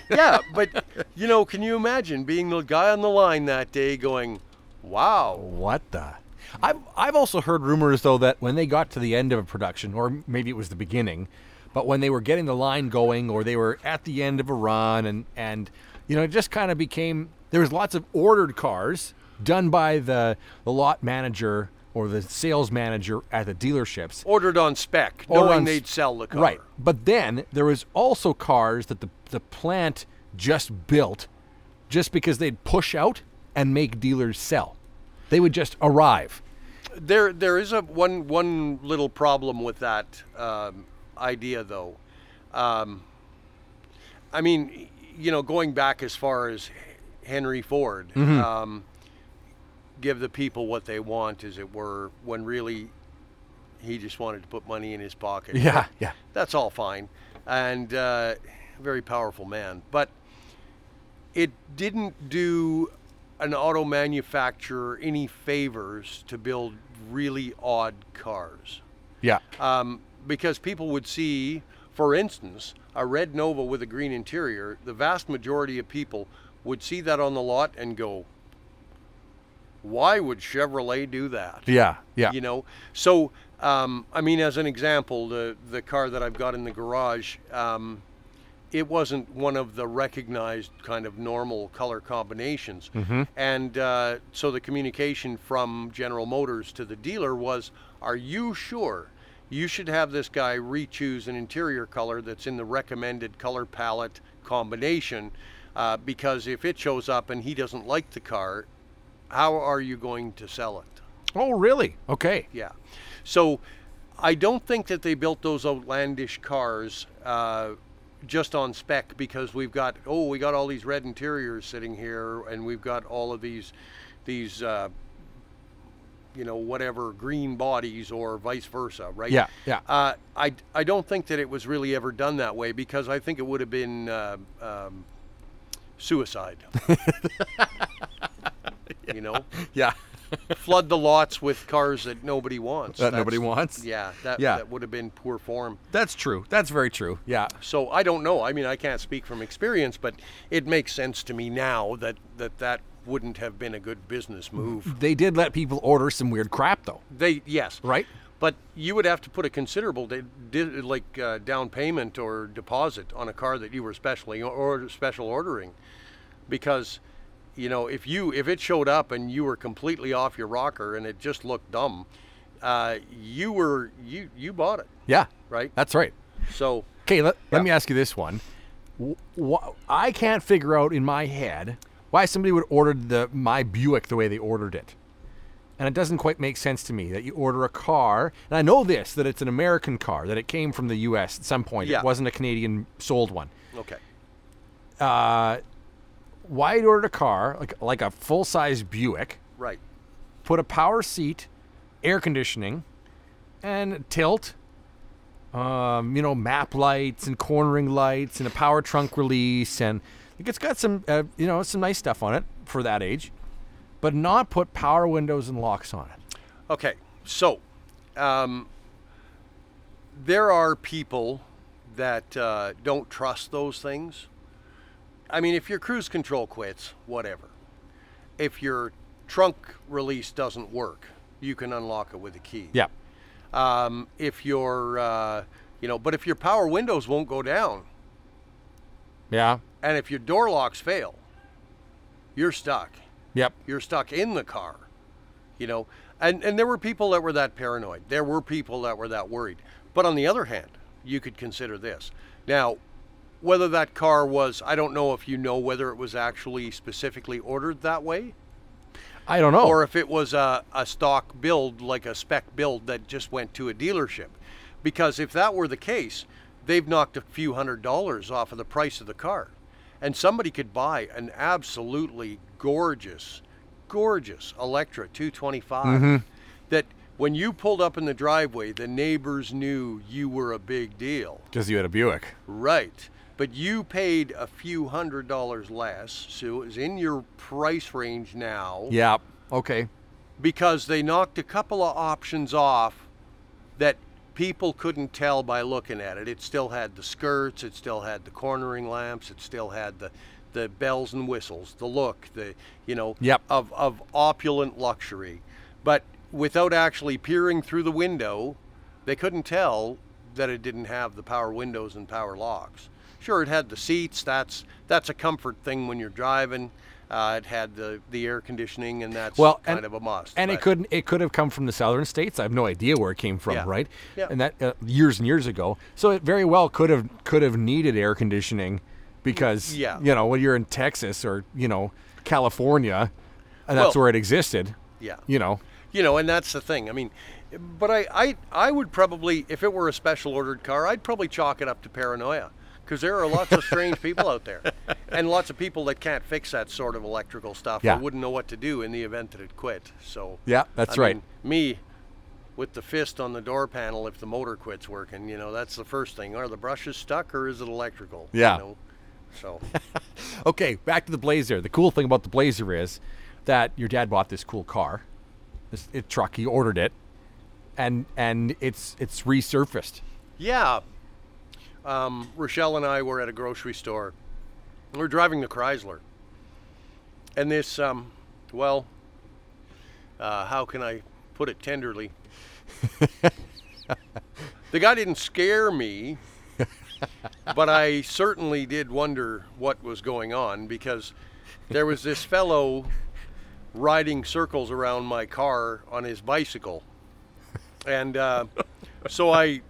yeah. But you know, can you imagine being the guy on the line that day, going, "Wow, What the? I've I've also heard rumors though that when they got to the end of a production, or maybe it was the beginning, but when they were getting the line going, or they were at the end of a run, and and you know, it just kind of became there was lots of ordered cars done by the the lot manager or the sales manager at the dealerships. ordered on spec, Ordered knowing on they'd sell the car." Right. But then there was also cars that the the plant just built just because they'd push out and make dealers sell. They would just arrive. There, there is a one one little problem with that um, idea, though. Um, I mean, you know, going back as far as Henry Ford, Mm-hmm. um, give the people what they want, as it were, when really he just wanted to put money in his pocket. Yeah, yeah. that's all fine, and uh, very powerful man, but it didn't do an auto manufacturer any favors to build really odd cars. Yeah. Um, because people would see, for instance, a red Nova with a green interior, the vast majority of people would see that on the lot and go, why would Chevrolet do that? Yeah. Yeah. You know, so um, I mean, as an example, the the car that I've got in the garage, um, it wasn't one of the recognized kind of normal color combinations, and uh, so the communication from General Motors to the dealer was, "Are you sure?" You should have this guy re-choose an interior color that's in the recommended color palette combination, uh, because if it shows up and he doesn't like the car, how are you going to sell it? Oh, really? Okay. Yeah. So I don't think that they built those outlandish cars uh, just on spec because we've got oh we got all these red interiors sitting here and we've got all of these these uh, you know whatever green bodies or vice versa right Yeah, yeah. uh, I, I don't think that it was really ever done that way because I think it would have been uh, um, suicide you know Yeah. flood the lots with cars that nobody wants. That nobody wants? Yeah, that Yeah. that would have been poor form. That's true. That's very true. Yeah. So I don't know. I mean, I can't speak from experience, but it makes sense to me now that that that wouldn't have been a good business move. They did let people order some weird crap though, They yes, right? But you would have to put a considerable da- di- like uh, down payment or deposit on a car that you were specially or special ordering, because you know if you if it showed up and you were completely off your rocker and it just looked dumb, uh, you were you you bought it Yeah. right. That's right. So Okay, let, let me ask you this one. I can't figure out in my head why somebody would order the my Buick the way they ordered it. And it doesn't quite make sense to me that you order a car, and I know this that it's an American car, that it came from the US at some point. Yeah. It wasn't a Canadian sold one. okay, Uh, why you ordered a car like like a full size Buick, Right. put a power seat, air conditioning, and tilt. Um, you know, map lights and cornering lights and a power trunk release, and it's got some, uh, you know, some nice stuff on it for that age, but not put power windows and locks on it. Okay, so um, there are people that uh, don't trust those things. I mean, if your cruise control quits, whatever. If your trunk release doesn't work, you can unlock it with a key. Yeah. Um, if your, uh, you know, but if your power windows won't go down, Yeah. And if your door locks fail, you're stuck. Yep. You're stuck in the car, you know. And and there were people that were that paranoid. There were people that were that worried. But on the other hand, you could consider this. Now, whether that car was, I don't know if you know whether it was actually specifically ordered that way, I don't know. or if it was a, a stock build, like a spec build that just went to a dealership. Because if that were the case, they've knocked a few hundred dollars off of the price of the car. And somebody could buy an absolutely gorgeous, gorgeous Electra 225 mm-hmm. that when you pulled up in the driveway, the neighbors knew you were a big deal. Because you had a Buick. Right. But you paid a few hundred dollars less, so it was in your price range now Yeah. Okay. because they knocked a couple of options off that people couldn't tell by looking at it. It still had the skirts, it still had the cornering lamps, it still had the the bells and whistles, the look, the you know Yep. of of opulent luxury. But without actually peering through the window, they couldn't tell that it didn't have the power windows and power locks. Sure, it had the seats. That's that's a comfort thing when you're driving. Uh, it had the, the air conditioning, and that's Well, kind and- of a must. And it couldn't. It could have come from the southern states. I have no idea where it came from. Yeah. Right. Yeah. And that uh, years and years ago. So it very well could have could have needed air conditioning, because Yeah. you know when you're in Texas or you know California, and that's Well- where it existed. Yeah. You know. You know, and that's the thing. I mean, but I, I, I would probably, if it were a special ordered car, I'd probably chalk it up to paranoia. Because there are lots of strange people out there, and lots of people that can't fix that sort of electrical stuff Yeah. or wouldn't know what to do in the event that it quit. So Yeah, that's I right. mean, me, with the fist on the door panel, if the motor quits working, you know, that's the first thing. Are the brushes stuck or is it electrical? You Yeah. know? So Okay, back to the Blazer. The cool thing about the Blazer is that your dad bought this cool car, this it, truck. He ordered it, and and it's it's resurfaced. Yeah. Um, Rochelle and I were at a grocery store. We were driving the Chrysler. And this, um, well, uh, how can I put it tenderly? the guy didn't scare me, but I certainly did wonder what was going on because there was this fellow riding circles around my car on his bicycle. And uh, so I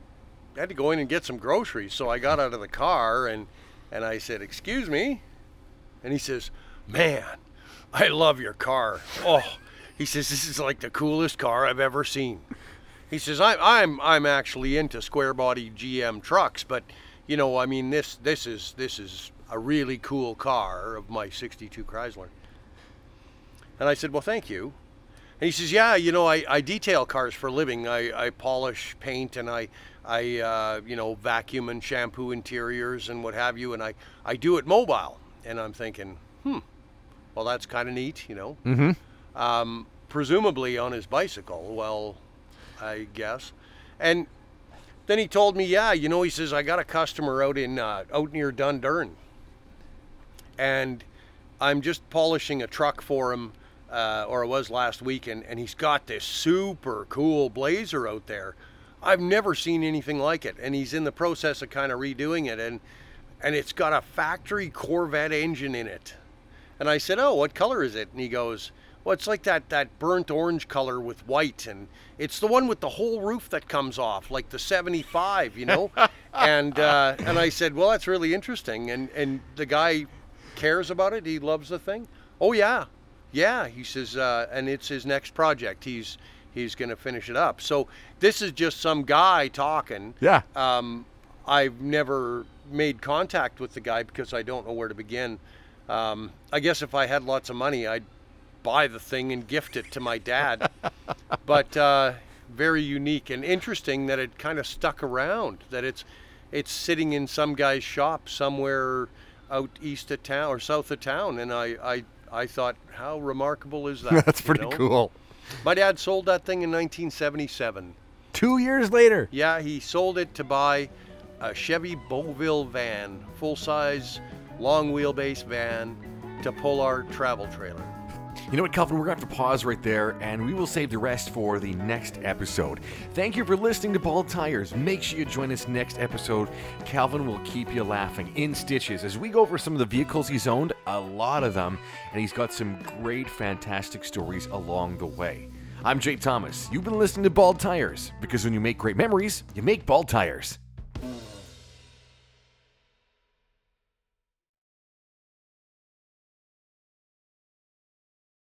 had to go in and get some groceries. So I got out of the car and, and I said, Excuse me? And he says, Man, I love your car. Oh, he says, This is like the coolest car I've ever seen. He says, I'm, I'm, I'm actually into square body GM trucks, but you know, I mean, this, this is, this is a really cool car of my 62 Chrysler. And I said, Well, thank you. And he says, "Yeah, you know, I, I detail cars for a living. I, I polish paint and I I uh, you know vacuum and shampoo interiors and what have you, and I I do it mobile." And I'm thinking, hmm, well, that's kind of neat, you know. Mm-hmm. Um, presumably on his bicycle. Well, I guess. And then he told me, yeah, you know, he says I got a customer out in uh, out near Dundurn, and I'm just polishing a truck for him, uh, or it was last week, and, and he's got this super cool Blazer out there. I've never seen anything like it, and he's in the process of kind of redoing it, and and it's got a factory Corvette engine in it. And I said, "Oh, what color is it?" And he goes, "Well, it's like that that burnt orange color with white, and it's the one with the whole roof that comes off, like the '75, you know." and uh, and I said, "Well, that's really interesting." And and the guy cares about it. He loves the thing. Oh yeah, yeah. He says, uh, and it's his next project. He's he's going to finish it up. So this is just some guy talking. Yeah. Um, I've never made contact with the guy because I don't know where to begin. Um, I guess if I had lots of money, I'd buy the thing and gift it to my dad. but uh, very unique and interesting that it kind of stuck around. That it's it's sitting in some guy's shop somewhere out east of town or south of town, and I I, I thought, how remarkable is that? That's pretty know? cool. My dad sold that thing in 1977. Two years later. Yeah, he sold it to buy a Chevy Beauville van, full size, long wheelbase van to pull our travel trailer. You know what, Kelvin? We're going to have to pause right there, and we will save the rest for the next episode. Thank you for listening to Bald Tires. Make sure you join us next episode. Kelvin will keep you laughing in stitches as we go over some of the vehicles he's owned, a lot of them, and he's got some great, fantastic stories along the way. I'm Jake Thomas. You've been listening to Bald Tires because when you make great memories, you make bald tires.